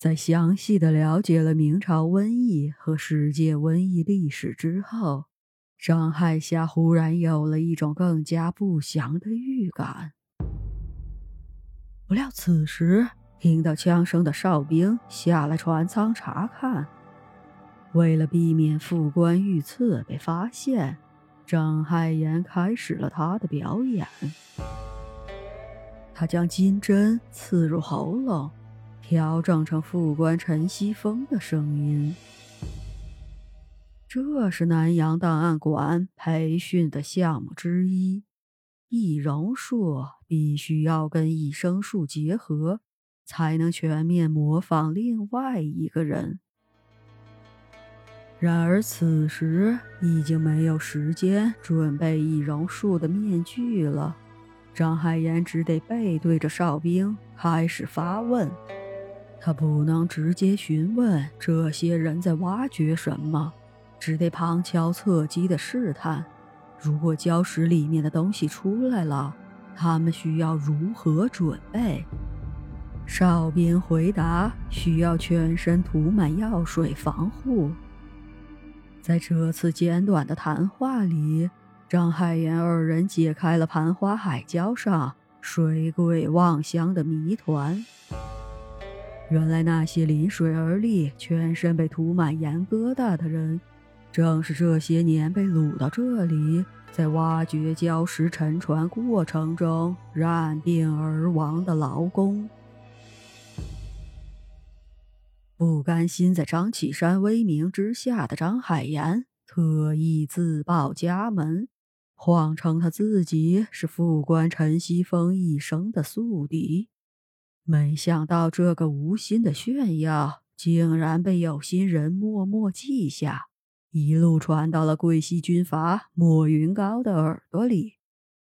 在详细的了解了明朝瘟疫和世界瘟疫历史之后，张海霞忽然有了一种更加不祥的预感。不料此时，听到枪声的哨兵下了船舱查看。为了避免副官遇刺被发现，张海岩开始了他的表演。他将金针刺入喉咙，调整成副官陈西风的声音。这是南洋档案馆培训的项目之一，易容术必须要跟易声术结合，才能全面模仿另外一个人。然而此时已经没有时间准备易容术的面具了，张海岩只得背对着哨兵开始发问。他不能直接询问这些人在挖掘什么，只得旁敲侧击的试探：如果礁石里面的东西出来了，他们需要如何准备？哨兵回答：需要全身涂满药水防护。在这次简短的谈话里，张海岩二人解开了盘花海礁上水鬼望乡的谜团。原来那些临水而立、全身被涂满盐疙瘩的人，正是这些年被掳到这里，在挖掘礁石沉船过程中染病而亡的劳工。不甘心在张启山威名之下的张海岩，特意自报家门，谎称他自己是副官陈西风一生的宿敌。没想到这个无心的炫耀，竟然被有心人默默记下，一路传到了桂系军阀莫云高的耳朵里，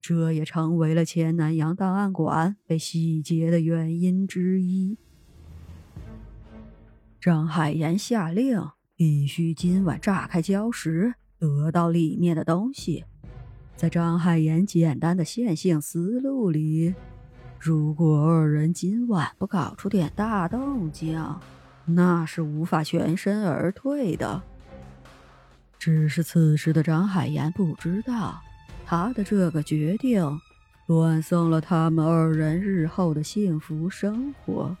这也成为了前南洋档案馆被洗劫的原因之一。张海岩下令，必须今晚炸开礁石，得到里面的东西。在张海岩简单的线性思路里，如果二人今晚不搞出点大动静，那是无法全身而退的。只是此时的张海岩不知道，他的这个决定，断送了他们二人日后的幸福生活。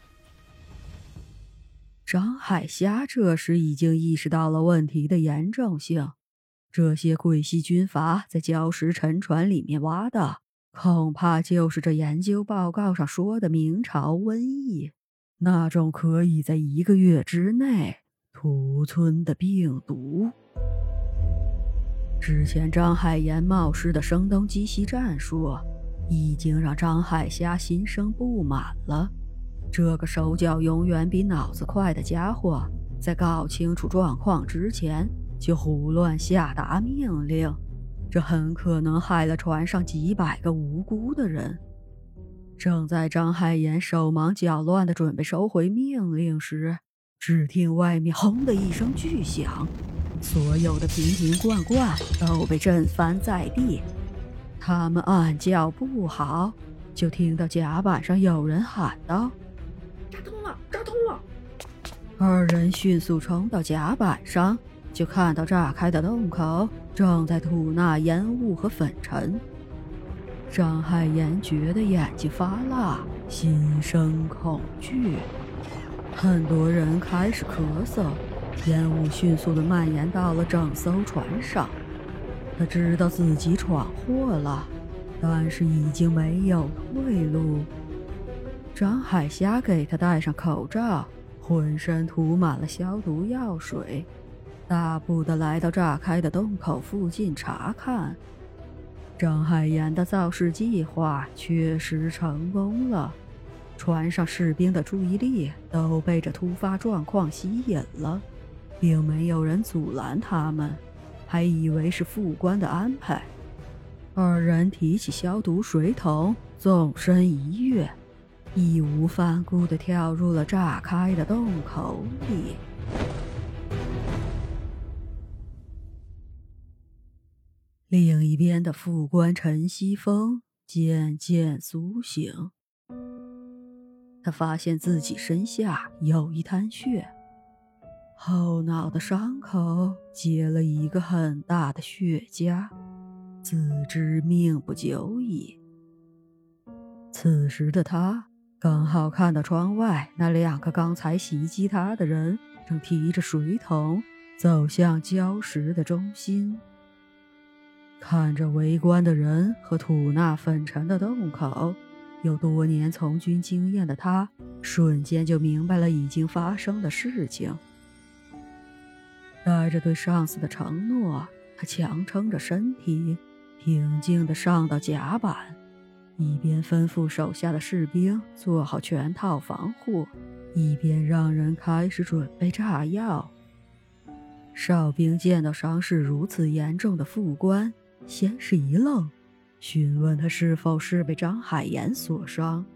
张海霞这时已经意识到了问题的严重性。这些桂系军阀在礁石沉船里面挖的，恐怕就是这研究报告上说的明朝瘟疫，那种可以在一个月之内屠村的病毒。之前张海岩冒失的声东击西战术，已经让张海霞心生不满了。这个手脚永远比脑子快的家伙，在搞清楚状况之前就胡乱下达命令，这很可能害了船上几百个无辜的人。正在张海岩手忙脚乱地准备收回命令时，只听外面轰的一声巨响，所有的瓶瓶罐罐都被震翻在地。他们暗叫不好，就听到甲板上有人喊道。扎通了！扎通了二人迅速冲到甲板上，就看到炸开的洞口正在吐纳烟雾和粉尘。张海岩觉得眼睛发辣，心生恐惧。很多人开始咳嗽，烟雾迅速的蔓延到了整艘船上。他知道自己闯祸了，但是已经没有退路。张海霞给他戴上口罩。浑身涂满了消毒药水，大步的来到炸开的洞口附近查看。张海岩的造势计划确实成功了，船上士兵的注意力都被这突发状况吸引了，并没有人阻拦他们，还以为是副官的安排。二人提起消毒水桶，纵身一跃。义无反顾地跳入了炸开的洞口里。另一边的副官陈西风渐渐苏醒。他发现自己身下有一滩血，后脑的伤口结了一个很大的血痂，自知命不久矣。此时的他刚好看到窗外那两个刚才袭击他的人正提着水桶走向礁石的中心，看着围观的人和吐纳粉尘的洞口。有多年从军经验的他，瞬间就明白了已经发生的事情。带着对上司的承诺，他强撑着身体，平静地上到甲板，一边吩咐手下的士兵做好全套防护，一边让人开始准备炸药。哨兵见到伤势如此严重的副官，先是一愣。询问他是否是被张海岩所伤，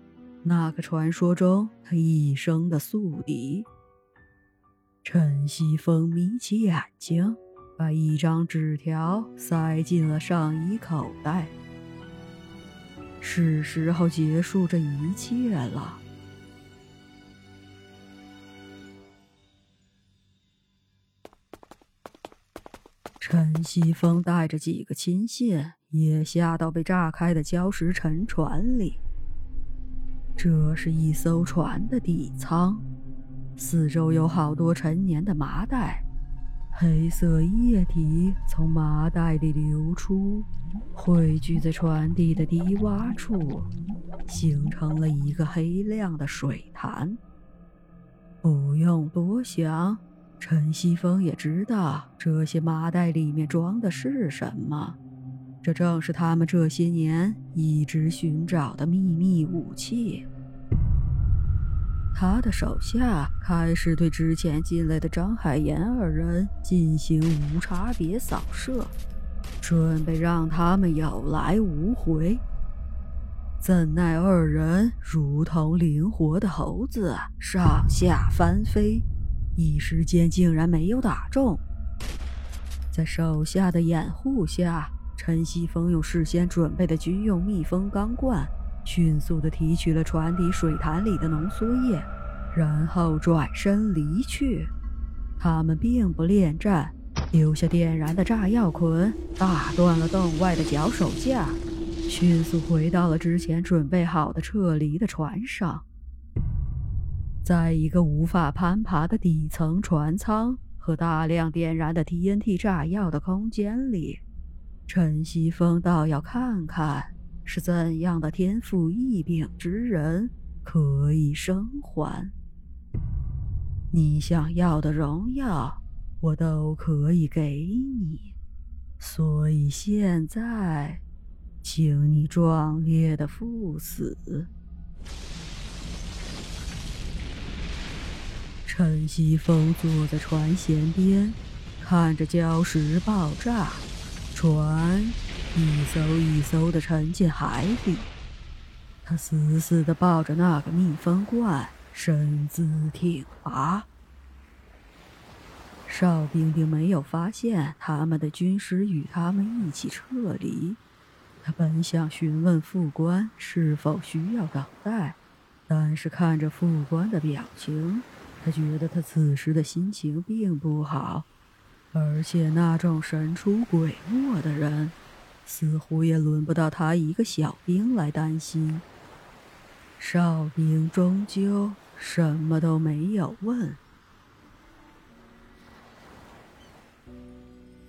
那个传说中他一生的宿敌。陈西风眯起眼睛，把一张纸条塞进了上衣口袋。是时候结束这一切了。陈西风带着几个亲信。也下到被炸开的礁石沉船里。这是一艘船的底舱，四周有好多陈年的麻袋，黑色液体从麻袋里流出，汇聚在船底的低洼处，形成了一个黑亮的水潭。不用多想，陈西风也知道这些麻袋里面装的是什么。这正是他们这些年一直寻找的秘密武器。他的手下开始对之前进来的张海岩二人进行无差别扫射，准备让他们有来无回。怎奈二人如同灵活的猴子，上下翻飞，一时间竟然没有打中。在手下的掩护下。陈西风用事先准备的军用密封钢罐，迅速地提取了船底水潭里的浓缩液，然后转身离去。他们并不恋战，留下点燃的炸药捆，打断了洞外的脚手架，迅速回到了之前准备好的撤离的船上。在一个无法攀爬的底层船舱和大量点燃的 TNT 炸药的空间里。陈西风倒要看看是怎样的天赋异禀之人可以生还。你想要的荣耀，我都可以给你，所以现在，请你壮烈的赴死。陈西风坐在船舷边，看着礁石爆炸。船一艘一艘的沉进海底，他死死地抱着那个密封罐，身姿挺拔。哨兵并没有发现他们的军师与他们一起撤离。他本想询问副官是否需要等待，但是看着副官的表情，他觉得他此时的心情并不好。而且那种神出鬼没的人，似乎也轮不到他一个小兵来担心。哨兵终究什么都没有问，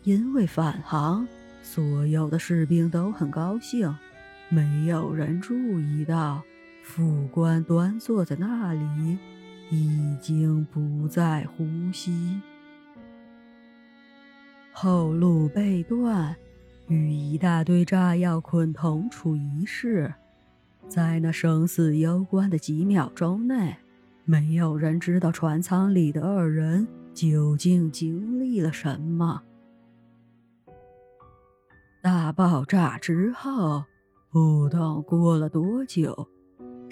因为返航，所有的士兵都很高兴。没有人注意到，副官端坐在那里，已经不再呼吸。后路被断，与一大堆炸药捆同处一室，在那生死攸关的几秒钟内，没有人知道船舱里的二人究竟经历了什么。大爆炸之后，不懂过了多久，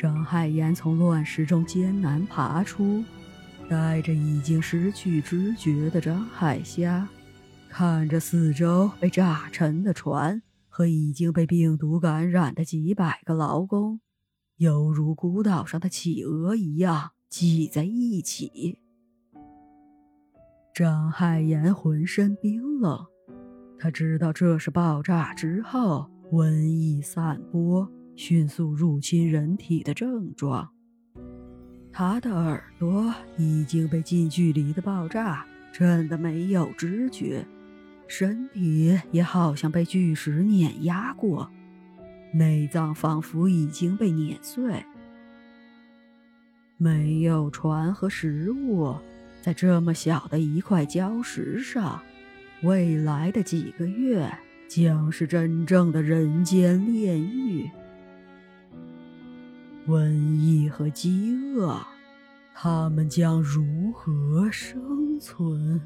张海岩从乱石中艰难爬出，带着已经失去知觉的张海霞。看着四周被炸沉的船和已经被病毒感染的几百个劳工，犹如孤岛上的企鹅一样挤在一起。张海岩浑身冰冷，他知道这是爆炸之后瘟疫散播、迅速入侵人体的症状。他的耳朵已经被近距离的爆炸震得没有知觉，身体也好像被巨石碾压过，内脏仿佛已经被碾碎。没有船和食物，在这么小的一块礁石上，未来的几个月将是真正的人间炼狱。瘟疫和饥饿，他们将如何生存？